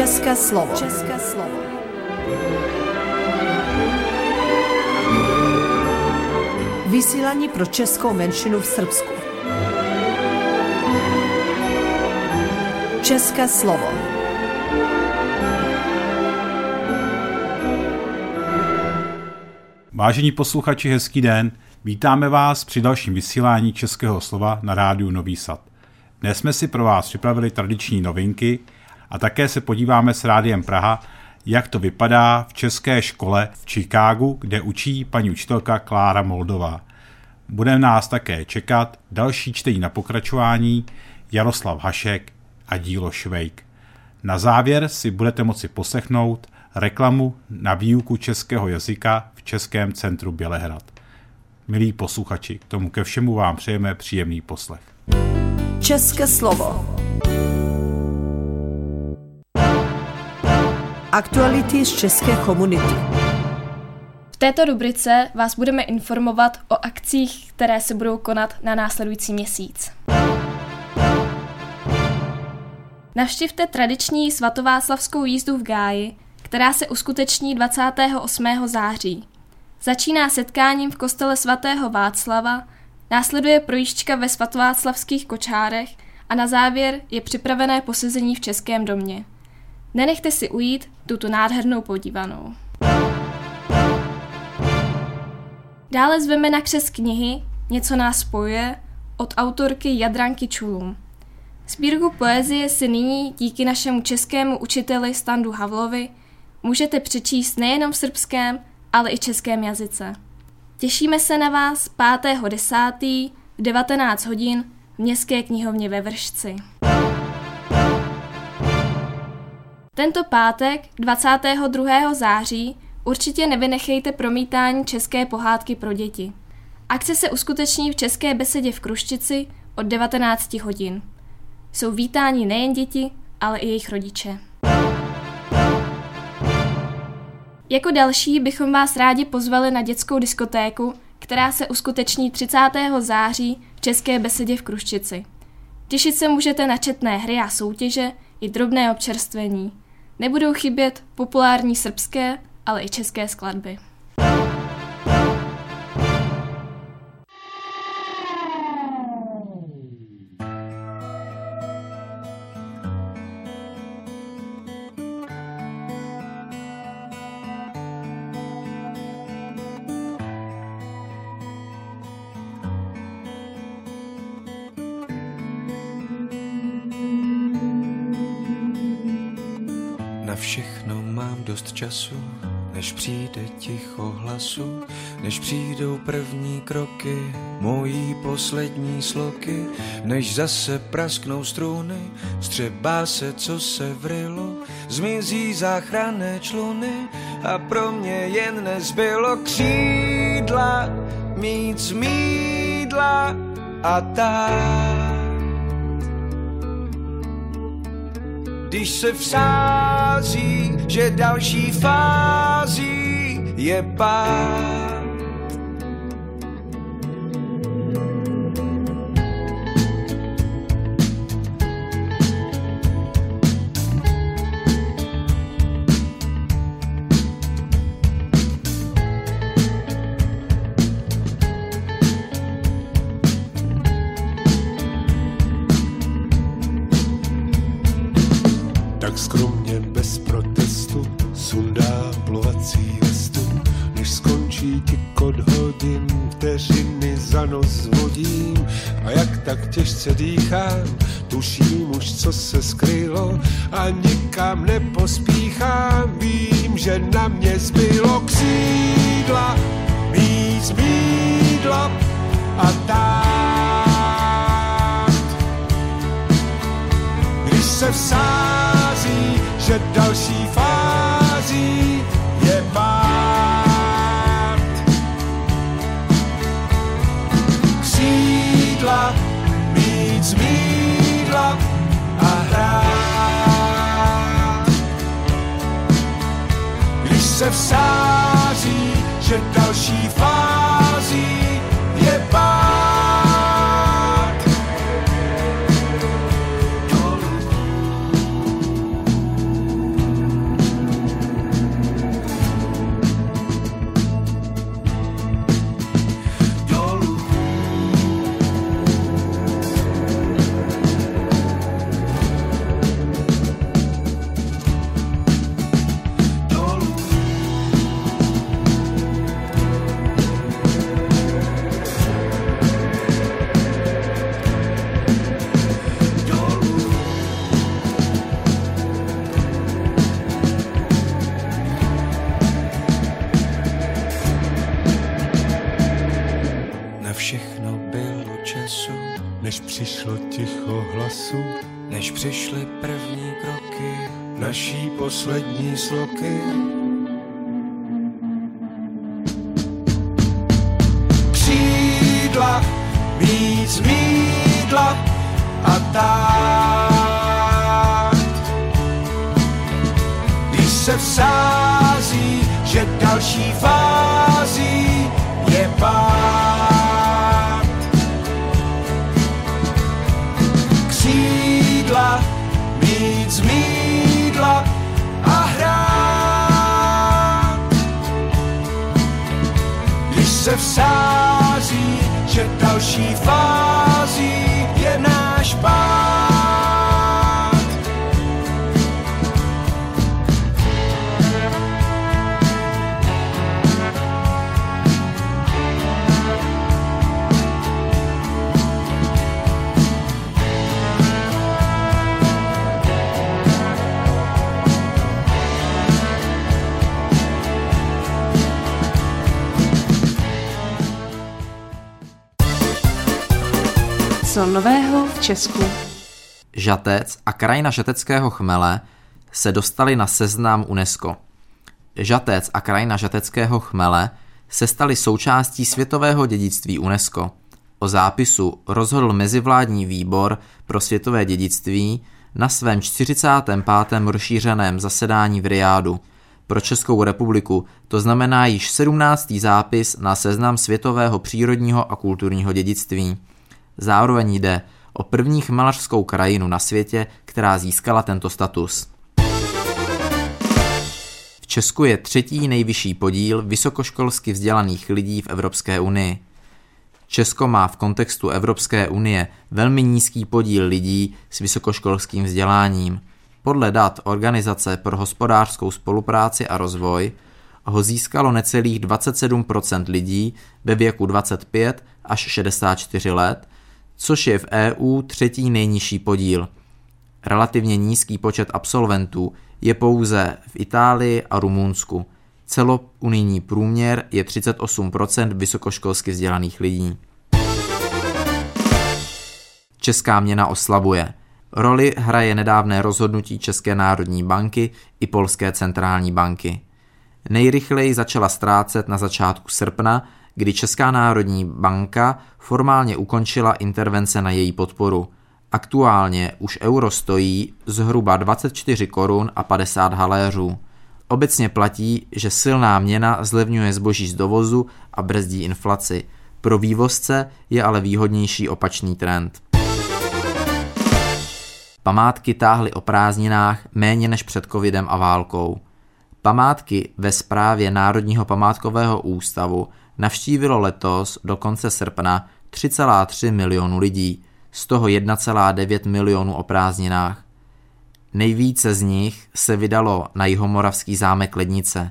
České slovo. České slovo. Vysílání pro českou menšinu v Srbsku. České slovo. Vážení posluchači, hezký den. Vítáme vás při dalším vysílání Českého slova na rádiu Nový Sad. Dnes jsme si pro vás připravili tradiční novinky a také se podíváme s Rádiem Praha, jak to vypadá v české škole v Chicagu, kde učí paní učitelka Klára Moldová. Bude nás také čekat další čtení na pokračování Jaroslav Hašek a dílo Švejk. Na závěr si budete moci poslechnout reklamu na výuku českého jazyka v Českém centru Bělehrad. Milí posluchači, k tomu ke všemu vám přejeme příjemný poslech. České slovo. Aktuality z české komunity. V této rubrice vás budeme informovat o akcích, které se budou konat na následující měsíc. Navštivte tradiční svatováclavskou jízdu v Gáji, která se uskuteční 28. září. Začíná setkáním v kostele svatého Václava, následuje projížďka ve svatováclavských kočárech a na závěr je připravené posezení v Českém domě. Nenechte si ujít tuto nádhernou podívanou. Dále zveme na křes knihy Něco nás spojuje od autorky Jadranky Čulum. Sbírku poezie si nyní díky našemu českému učiteli Standu Havlovi můžete přečíst nejenom v srbském, ale i českém jazyce. Těšíme se na vás 5.10. v 19 hodin v Městské knihovně ve Vršci. Tento pátek 22. září určitě nevynechejte promítání české pohádky pro děti. Akce se uskuteční v České besedě v Kruščici od 19 hodin. Jsou vítáni nejen děti, ale i jejich rodiče. Jako další bychom vás rádi pozvali na dětskou diskotéku, která se uskuteční 30. září v České besedě v Kruščici. Těšit se můžete na četné hry a soutěže i drobné občerstvení. Nebudou chybět populární srbské, ale i české skladby. Všechno mám dost času, než přijde ticho hlasu, než přijdou první kroky, mojí poslední sloky, než zase prasknou struny, střebá se, co se vrylo, zmizí záchranné čluny a pro mě jen nezbylo křídla, mít zmídla a tak. Když se vsází, že další fází je pár. Tak těžce dýchám, tuším už, co se skrylo a nikam nepospíchám, vím, že na mě zbylo křídla, mít zmídla a tak. Když se vsází, že další fází se vsází, že další fází poslední sloky. Křídla, víc mídla a tak. Když se vsází, že další fází je pád. Když se vsází, že další Co nového v Česku? Žatec a krajina žateckého chmele se dostali na seznam UNESCO. Žatec a krajina žateckého chmele se staly součástí světového dědictví UNESCO. O zápisu rozhodl Mezivládní výbor pro světové dědictví na svém 45. rozšířeném zasedání v Riádu. Pro Českou republiku to znamená již 17. zápis na seznam světového přírodního a kulturního dědictví. Zároveň jde o první chmelařskou krajinu na světě, která získala tento status. V Česku je třetí nejvyšší podíl vysokoškolsky vzdělaných lidí v Evropské unii. Česko má v kontextu Evropské unie velmi nízký podíl lidí s vysokoškolským vzděláním. Podle dat Organizace pro hospodářskou spolupráci a rozvoj ho získalo necelých 27% lidí ve věku 25 až 64 let, což je v EU třetí nejnižší podíl. Relativně nízký počet absolventů je pouze v Itálii a Rumunsku. Celounijní průměr je 38% vysokoškolsky vzdělaných lidí. Česká měna oslabuje. Roli hraje nedávné rozhodnutí České národní banky i Polské centrální banky. Nejrychleji začala ztrácet na začátku srpna, kdy Česká národní banka formálně ukončila intervence na její podporu. Aktuálně už euro stojí zhruba 24 korun a 50 haléřů. Obecně platí, že silná měna zlevňuje zboží z dovozu a brzdí inflaci. Pro vývozce je ale výhodnější opačný trend. Památky táhly o prázdninách méně než před covidem a válkou. Památky ve správě Národního památkového ústavu navštívilo letos do konce srpna 3,3 milionu lidí, z toho 1,9 milionu o prázdninách. Nejvíce z nich se vydalo na jihomoravský zámek Lednice.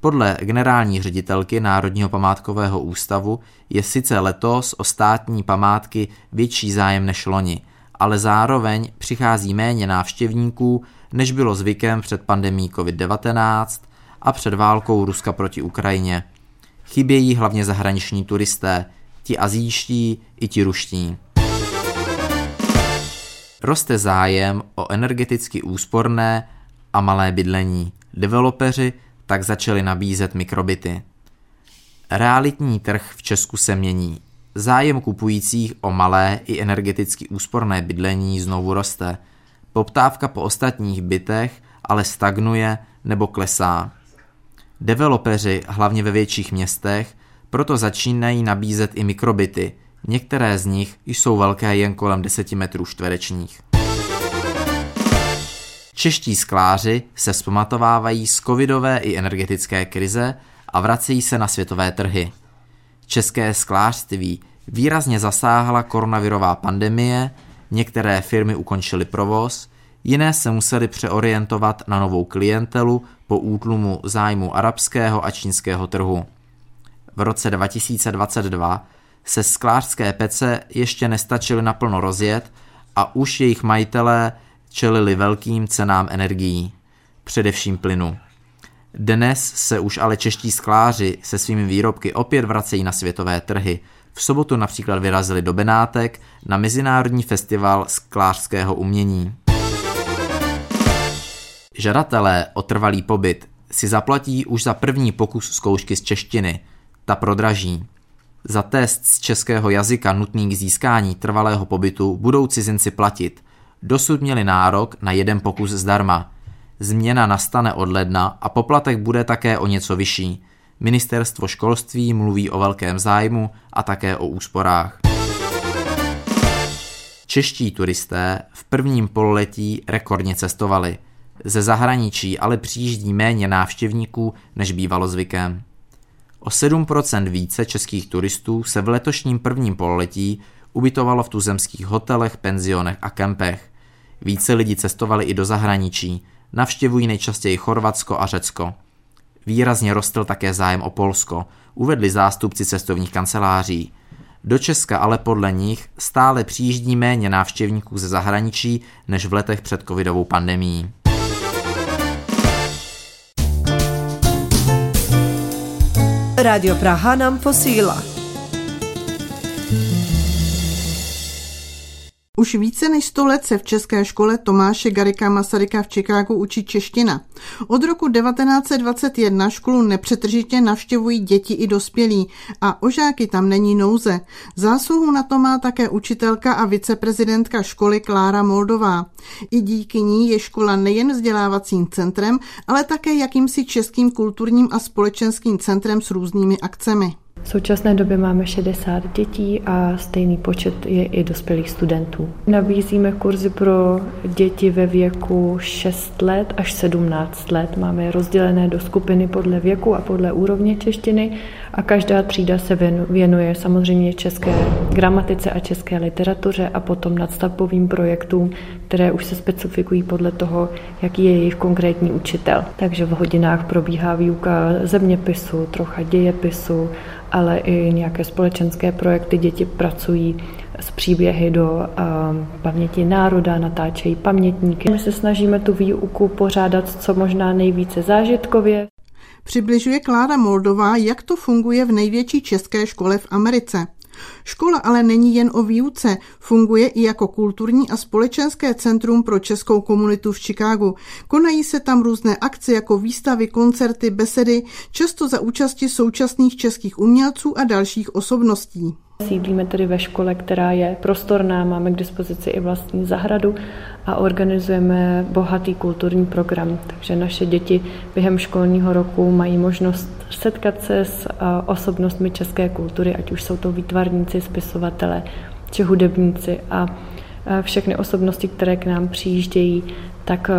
Podle generální ředitelky Národního památkového ústavu je sice letos o státní památky větší zájem než loni, ale zároveň přichází méně návštěvníků, než bylo zvykem před pandemí COVID-19 a před válkou Ruska proti Ukrajině. Chybějí hlavně zahraniční turisté, ti azijští i ti ruští. Roste zájem o energeticky úsporné a malé bydlení. Developeři tak začali nabízet mikrobity. Realitní trh v Česku se mění. Zájem kupujících o malé i energeticky úsporné bydlení znovu roste. Poptávka po ostatních bytech ale stagnuje nebo klesá. Developeři, hlavně ve větších městech, proto začínají nabízet i mikrobity. Některé z nich jsou velké jen kolem 10 metrů čtverečních. Čeští skláři se zpamatovávají z covidové i energetické krize a vracejí se na světové trhy. České sklářství výrazně zasáhla koronavirová pandemie, některé firmy ukončily provoz, jiné se musely přeorientovat na novou klientelu po útlumu zájmu arabského a čínského trhu. V roce 2022 se sklářské pece ještě nestačily naplno rozjet a už jejich majitelé čelili velkým cenám energií, především plynu. Dnes se už ale čeští skláři se svými výrobky opět vracejí na světové trhy. V sobotu například vyrazili do Benátek na Mezinárodní festival sklářského umění. Žadatelé o trvalý pobyt si zaplatí už za první pokus zkoušky z češtiny. Ta prodraží. Za test z českého jazyka nutný k získání trvalého pobytu budou cizinci platit. Dosud měli nárok na jeden pokus zdarma. Změna nastane od ledna a poplatek bude také o něco vyšší. Ministerstvo školství mluví o velkém zájmu a také o úsporách. Čeští turisté v prvním pololetí rekordně cestovali. Ze zahraničí ale přijíždí méně návštěvníků, než bývalo zvykem. O 7% více českých turistů se v letošním prvním pololetí ubytovalo v tuzemských hotelech, penzionech a kempech. Více lidí cestovali i do zahraničí, navštěvují nejčastěji Chorvatsko a Řecko. Výrazně rostl také zájem o Polsko, uvedli zástupci cestovních kanceláří. Do Česka ale podle nich stále přijíždí méně návštěvníků ze zahraničí než v letech před covidovou pandemí. Radio Praha nam posila. Už více než 100 let se v české škole Tomáše Garika Masaryka v Chicagu učí čeština. Od roku 1921 školu nepřetržitě navštěvují děti i dospělí a o žáky tam není nouze. Zásluhu na to má také učitelka a viceprezidentka školy Klára Moldová. I díky ní je škola nejen vzdělávacím centrem, ale také jakýmsi českým kulturním a společenským centrem s různými akcemi. V současné době máme 60 dětí a stejný počet je i dospělých studentů. Nabízíme kurzy pro děti ve věku 6 let až 17 let. Máme je rozdělené do skupiny podle věku a podle úrovně češtiny a každá třída se věnuje samozřejmě české gramatice a české literatuře a potom nadstavbovým projektům, které už se specifikují podle toho, jaký je jejich konkrétní učitel. Takže v hodinách probíhá výuka zeměpisu, trocha dějepisu, ale i nějaké společenské projekty. Děti pracují s příběhy do uh, paměti národa, natáčejí pamětníky. My se snažíme tu výuku pořádat co možná nejvíce zážitkově. Přibližuje Klára Moldová, jak to funguje v největší české škole v Americe. Škola ale není jen o výuce, funguje i jako kulturní a společenské centrum pro českou komunitu v Chicagu. Konají se tam různé akce jako výstavy, koncerty, besedy, často za účasti současných českých umělců a dalších osobností. Sídlíme tedy ve škole, která je prostorná, máme k dispozici i vlastní zahradu a organizujeme bohatý kulturní program. Takže naše děti během školního roku mají možnost setkat se s osobnostmi české kultury, ať už jsou to výtvarníci, spisovatele či hudebníci a všechny osobnosti, které k nám přijíždějí, tak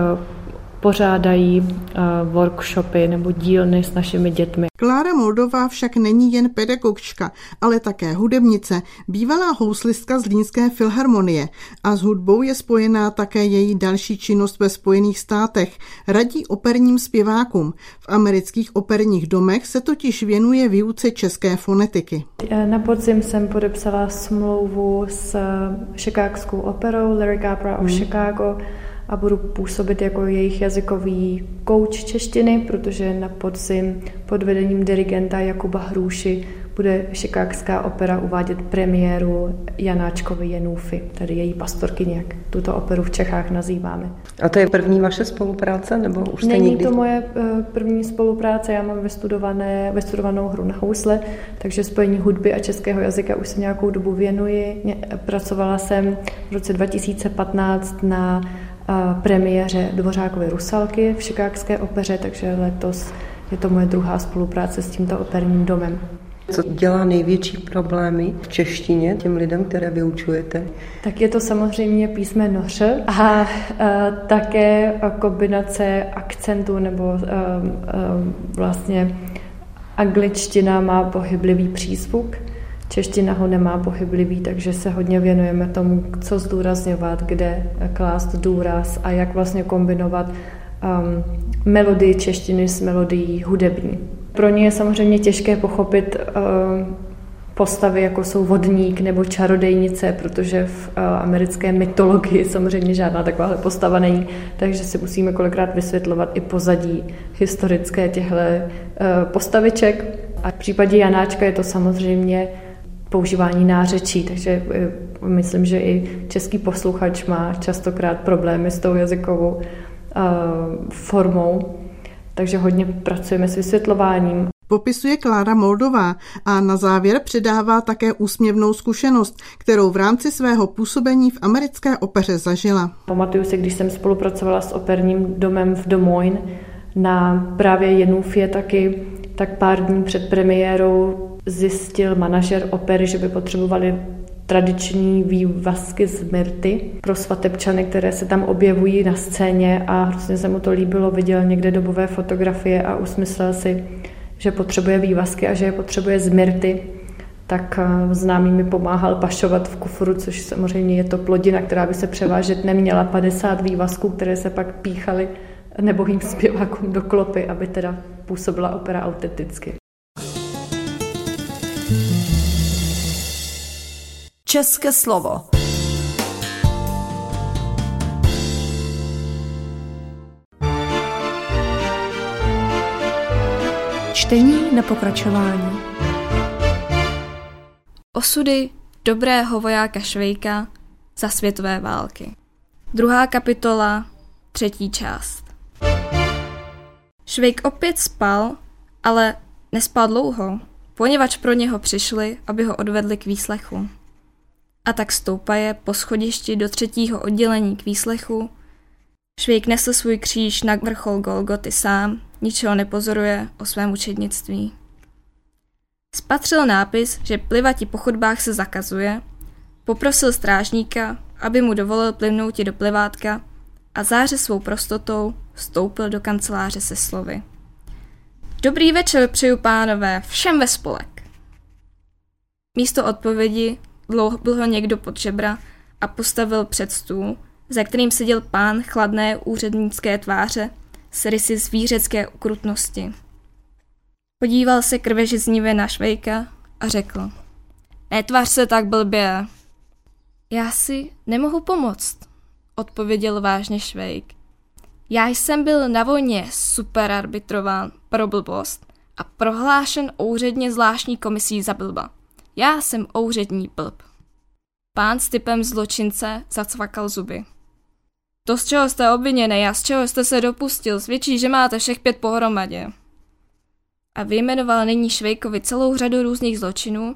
pořádají eh, workshopy nebo dílny s našimi dětmi. Klára Moldová však není jen pedagogčka, ale také hudebnice, bývalá houslistka z Línské filharmonie a s hudbou je spojená také její další činnost ve Spojených státech. Radí operním zpěvákům. V amerických operních domech se totiž věnuje výuce české fonetiky. Eh, na podzim jsem podepsala smlouvu s Chicagskou operou Lyric Opera of hmm. Chicago, a budu působit jako jejich jazykový kouč češtiny, protože na podzim pod vedením dirigenta Jakuba Hrůši bude Šikákská opera uvádět premiéru Janáčkovy Jenůfy, tedy její pastorky, jak tuto operu v Čechách nazýváme. A to je první vaše spolupráce? Nebo už Není někdy... to moje eh, první spolupráce, já mám vystudované, vystudovanou hru na housle, takže spojení hudby a českého jazyka už se nějakou dobu věnuji. Pracovala jsem v roce 2015 na premiéře Dvořákovy Rusalky v Šikákské opeře, takže letos je to moje druhá spolupráce s tímto operním domem. Co dělá největší problémy v češtině těm lidem, které vyučujete? Tak je to samozřejmě písmeno Ř a, a také kombinace akcentů nebo a, a, vlastně angličtina má pohyblivý přízvuk Čeština ho nemá pohyblivý, takže se hodně věnujeme tomu, co zdůrazňovat, kde klást důraz a jak vlastně kombinovat um, melodii češtiny s melodií hudební. Pro ně je samozřejmě těžké pochopit um, postavy, jako jsou vodník nebo čarodejnice, protože v uh, americké mytologii samozřejmě žádná takováhle postava není, takže si musíme kolikrát vysvětlovat i pozadí historické těchto uh, postaviček. A v případě Janáčka je to samozřejmě používání nářečí, takže myslím, že i český posluchač má častokrát problémy s tou jazykovou formou, takže hodně pracujeme s vysvětlováním. Popisuje Klára Moldová a na závěr předává také úsměvnou zkušenost, kterou v rámci svého působení v americké opeře zažila. Pamatuju si, když jsem spolupracovala s operním domem v Des Moines na právě Jenůfě taky, tak pár dní před premiérou zjistil manažer opery, že by potřebovali tradiční vývazky z Myrty pro svatebčany, které se tam objevují na scéně a hrozně se mu to líbilo, viděl někde dobové fotografie a usmyslel si, že potřebuje vývazky a že je potřebuje z Myrty, tak eh, známý mi pomáhal pašovat v kufru, což samozřejmě je to plodina, která by se převážet neměla. 50 vývazků, které se pak píchaly nebohým zpěvákům do klopy, aby teda působila opera autenticky. České slovo. Čtení na pokračování. Osudy dobrého vojáka Švejka za světové války. Druhá kapitola, třetí část. Švejk opět spal, ale nespal dlouho, poněvadž pro něho přišli, aby ho odvedli k výslechu. A tak stoupaje po schodišti do třetího oddělení k výslechu. Švejk nesl svůj kříž na vrchol Golgoty sám, ničeho nepozoruje o svém učednictví. Spatřil nápis, že plivati po chodbách se zakazuje, poprosil strážníka, aby mu dovolil plivnout do plivátka a záře svou prostotou vstoupil do kanceláře se slovy. Dobrý večer, přeju pánové, všem ve spolek. Místo odpovědi dlouhl ho někdo pod žebra a postavil před stůl, za kterým seděl pán chladné úřednické tváře s rysy zvířecké ukrutnosti. Podíval se krvežiznivě na Švejka a řekl. Netvař se tak blbě. Já si nemohu pomoct, odpověděl vážně Švejk. Já jsem byl na vojně superarbitrován pro blbost a prohlášen úředně zvláštní komisí za blba. Já jsem úřední blb. Pán s typem zločince zacvakal zuby. To, z čeho jste obviněný a z čeho jste se dopustil, svědčí, že máte všech pět pohromadě. A vyjmenoval nyní Švejkovi celou řadu různých zločinů,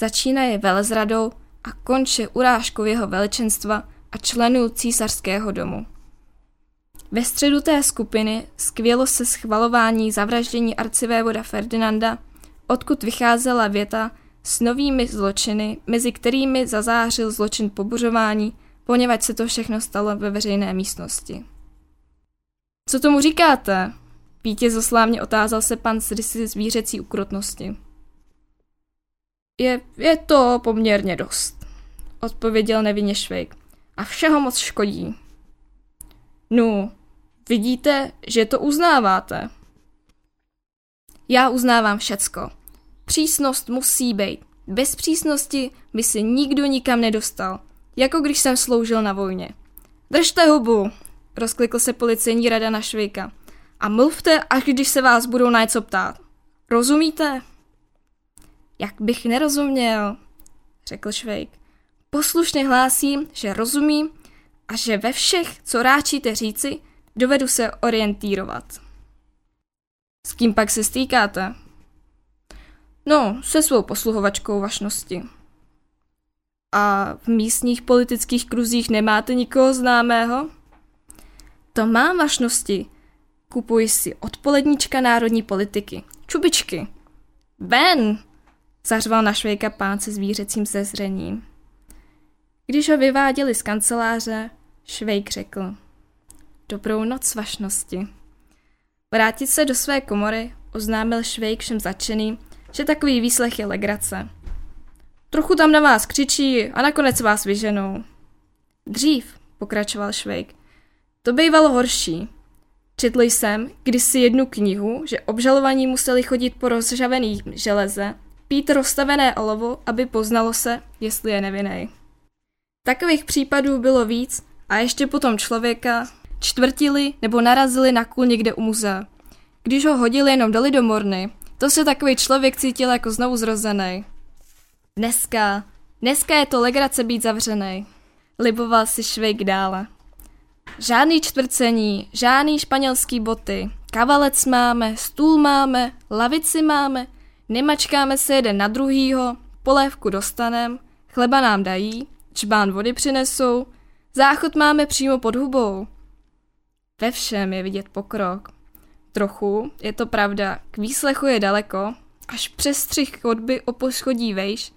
začínaje velezradou a konče urážkou jeho veličenstva a členů císařského domu. Ve středu té skupiny skvělo se schvalování zavraždění arcivévoda Ferdinanda, odkud vycházela věta s novými zločiny, mezi kterými zazářil zločin pobuřování, poněvadž se to všechno stalo ve veřejné místnosti. Co tomu říkáte? Vítězoslávně otázal se pan s rysy zvířecí ukrutnosti. Je, je to poměrně dost, odpověděl nevinně Švejk. A všeho moc škodí. No, vidíte, že to uznáváte. Já uznávám všecko. Přísnost musí být. Bez přísnosti by se nikdo nikam nedostal, jako když jsem sloužil na vojně. Držte hubu, rozklikl se policejní rada na Švejka. A mluvte, až když se vás budou na něco ptát. Rozumíte? Jak bych nerozuměl, řekl Švejk. Poslušně hlásím, že rozumím a že ve všech, co ráčíte říci, dovedu se orientírovat. S kým pak se stýkáte? No, se svou posluhovačkou vašnosti. A v místních politických kruzích nemáte nikoho známého? To mám vašnosti. Kupuji si odpoledníčka národní politiky. Čubičky. Ben! Zařval na švejka pán se zvířecím zezřením. Když ho vyváděli z kanceláře, švejk řekl. Dobrou noc, vašnosti. Vrátit se do své komory oznámil švejk všem začeným, že takový výslech je legrace. Trochu tam na vás křičí a nakonec vás vyženou. Dřív, pokračoval Švejk, to bývalo horší. Četl jsem kdysi jednu knihu, že obžalovaní museli chodit po rozžavených železe, pít rozstavené olovo, aby poznalo se, jestli je nevinný. Takových případů bylo víc a ještě potom člověka čtvrtili nebo narazili na kůl někde u muzea. Když ho hodili jenom do lidomorny, to se takový člověk cítil jako znovu zrozený. Dneska, dneska je to legrace být zavřený. Liboval si Švejk dále. Žádný čtvrcení, žádný španělský boty. Kavalec máme, stůl máme, lavici máme, nemačkáme se jeden na druhýho, polévku dostanem, chleba nám dají, čbán vody přinesou, záchod máme přímo pod hubou. Ve všem je vidět pokrok. Trochu, je to pravda, k výslechu je daleko, až přes střih chodby o poschodí vejš,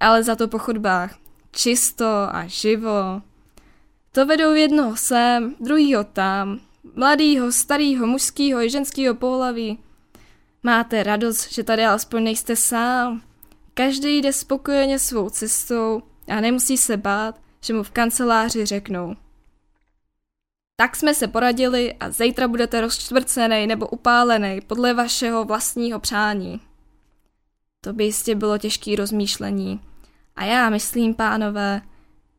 ale za to po chodbách čisto a živo. To vedou jednoho sem, druhýho tam, mladýho, starýho, mužskýho i ženskýho pohlaví. Máte radost, že tady alespoň nejste sám. Každý jde spokojeně svou cestou a nemusí se bát, že mu v kanceláři řeknou. Tak jsme se poradili a zítra budete rozčtvrcený nebo upálený podle vašeho vlastního přání. To by jistě bylo těžké rozmýšlení. A já myslím, pánové,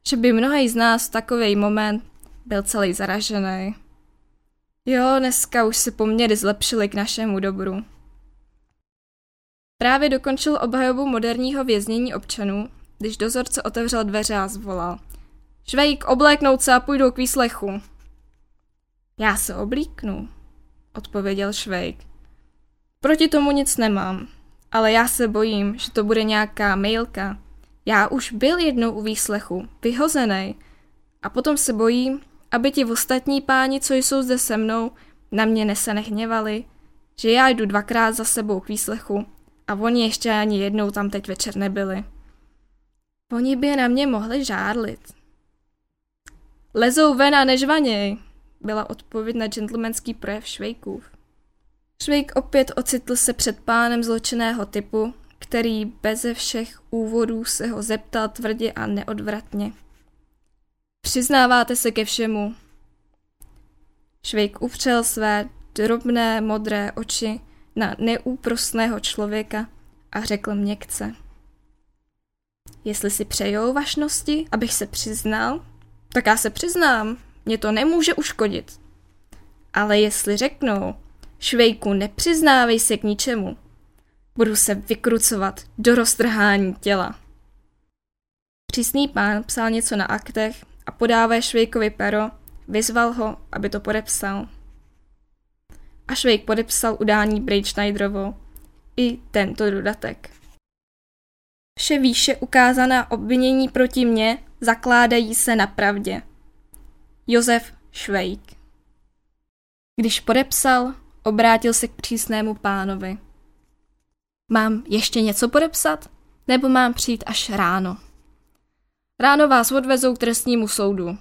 že by mnohý z nás v takový moment byl celý zaražený. Jo, dneska už se poměry zlepšily k našemu dobru. Právě dokončil obhajobu moderního věznění občanů, když dozorce otevřel dveře a zvolal. Švejk, obléknout se a půjdou k výslechu. Já se oblíknu, odpověděl Švejk. Proti tomu nic nemám, ale já se bojím, že to bude nějaká mailka. Já už byl jednou u výslechu, vyhozený. A potom se bojím, aby ti ostatní páni, co jsou zde se mnou, na mě nese nehněvali, že já jdu dvakrát za sebou k výslechu a oni ještě ani jednou tam teď večer nebyli. Oni by na mě mohli žárlit. Lezou ven a nežvaněj, byla odpověď na gentlemanský projev Švejkův. Švejk opět ocitl se před pánem zločinného typu, který beze všech úvodů se ho zeptal tvrdě a neodvratně. Přiznáváte se ke všemu. Švejk upřel své drobné modré oči na neúprostného člověka a řekl měkce. Jestli si přejou vašnosti, abych se přiznal, tak já se přiznám, mě to nemůže uškodit. Ale jestli řeknou, švejku, nepřiznávej se k ničemu, budu se vykrucovat do roztrhání těla. Přísný pán psal něco na aktech a podávé Švejkovi pero, vyzval ho, aby to podepsal. A Švejk podepsal udání Schneiderovou i tento dodatek. Vše výše ukázaná obvinění proti mně zakládají se na pravdě. Josef Švejk Když podepsal, obrátil se k přísnému pánovi. Mám ještě něco podepsat? Nebo mám přijít až ráno? Ráno vás odvezou k trestnímu soudu,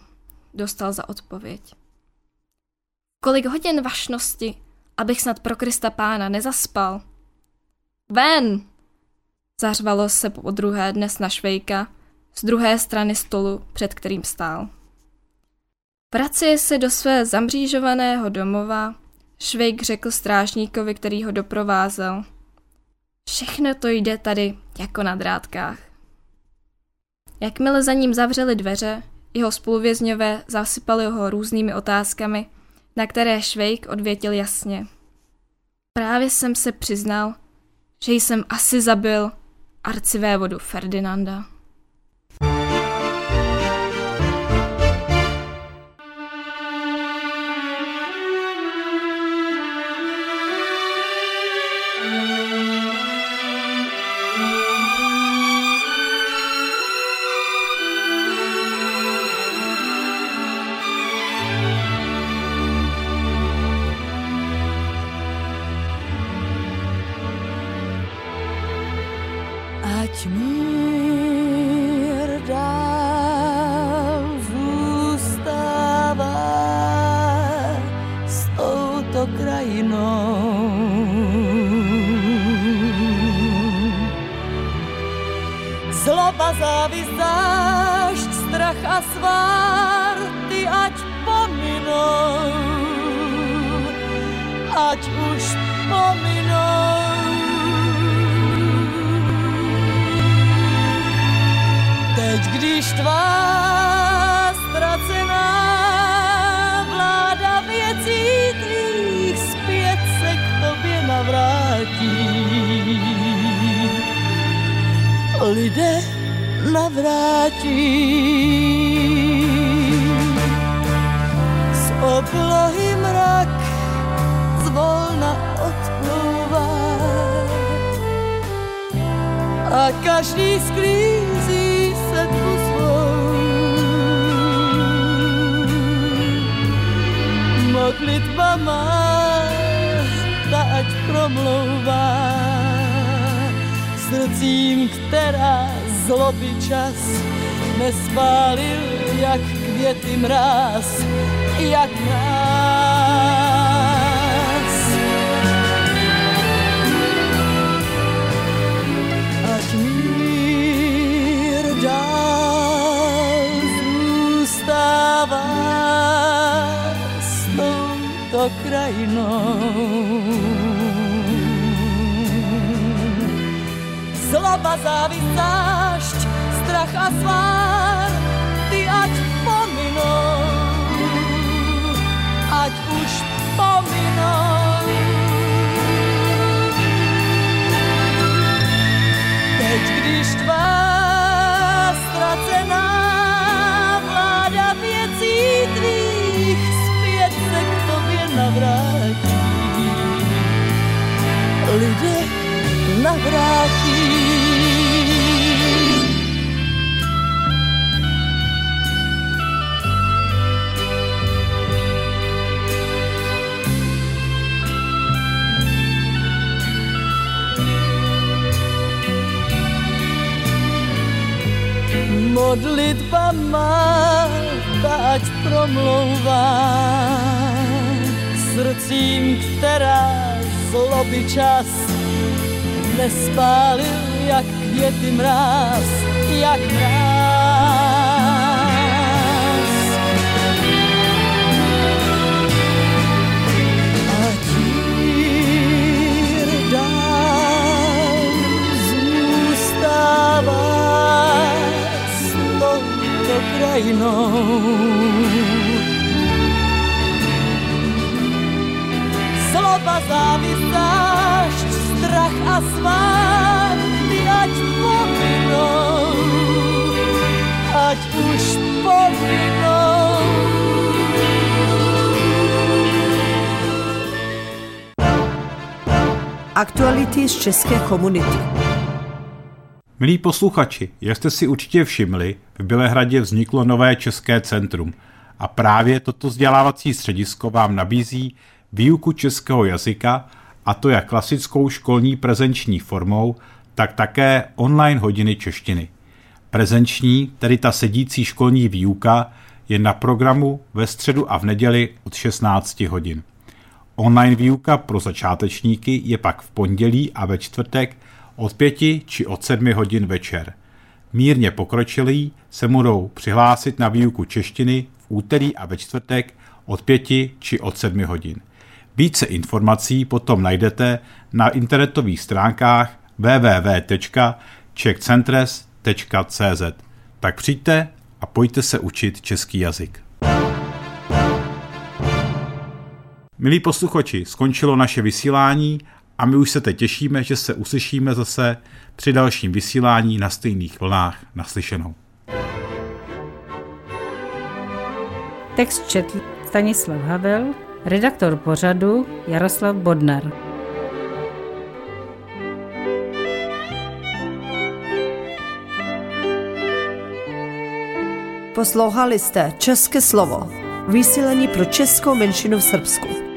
dostal za odpověď. Kolik hodin vašnosti, abych snad pro Krista pána nezaspal? Ven! Zařvalo se po druhé dnes na švejka z druhé strany stolu, před kterým stál. Vracie se do své zamřížovaného domova, švejk řekl strážníkovi, který ho doprovázel. Všechno to jde tady jako na drátkách. Jakmile za ním zavřeli dveře, jeho spoluvězňové zasypali ho různými otázkami, na které Švejk odvětil jasně. Právě jsem se přiznal, že jsem asi zabil arcivévodu Ferdinanda. A svár, ty ať pominou, ať už pominou. Teď, když tvá ztracená vláda věcí tvých zpět se k tobě navrátí. lidé navrátí. Z oblohy mrak zvolna odplouvá a každý sklízí sedmu svou. Modlitba má, ta ať promlouvá srdcím, která zloby čas nespálil, jak květy mráz, jak nás. Ať mír dál zůstává s touto krajinou. zloba, závist, strach a svár, ty ať pominou, ať už pominou. Teď, když tvá ztracená vláda věcí tvých zpět se k tobě navrátí. Lidé navrátí. Ať promlouvá srdcím, která zloby čas nespálil, jak květy mráz, jak mráz. Krajinou. Zášť, strach a ty ať pominou, ať už pominou. Aktuality z české komunity. Milí posluchači, jak jste si určitě všimli, v Bělehradě vzniklo nové české centrum a právě toto vzdělávací středisko vám nabízí výuku českého jazyka a to jak klasickou školní prezenční formou, tak také online hodiny češtiny. Prezenční, tedy ta sedící školní výuka, je na programu ve středu a v neděli od 16 hodin. Online výuka pro začátečníky je pak v pondělí a ve čtvrtek od 5 či od 7 hodin večer. Mírně pokročilí se budou přihlásit na výuku češtiny v úterý a ve čtvrtek od 5 či od 7 hodin. Více informací potom najdete na internetových stránkách www.czechcentres.cz. Tak přijďte a pojďte se učit český jazyk. Milí posluchači, skončilo naše vysílání a my už se teď těšíme, že se uslyšíme zase při dalším vysílání na stejných vlnách naslyšenou. Text četl Stanislav Havel, redaktor pořadu Jaroslav Bodnar. Poslouchali jste České slovo. Vysílení pro českou menšinu v Srbsku.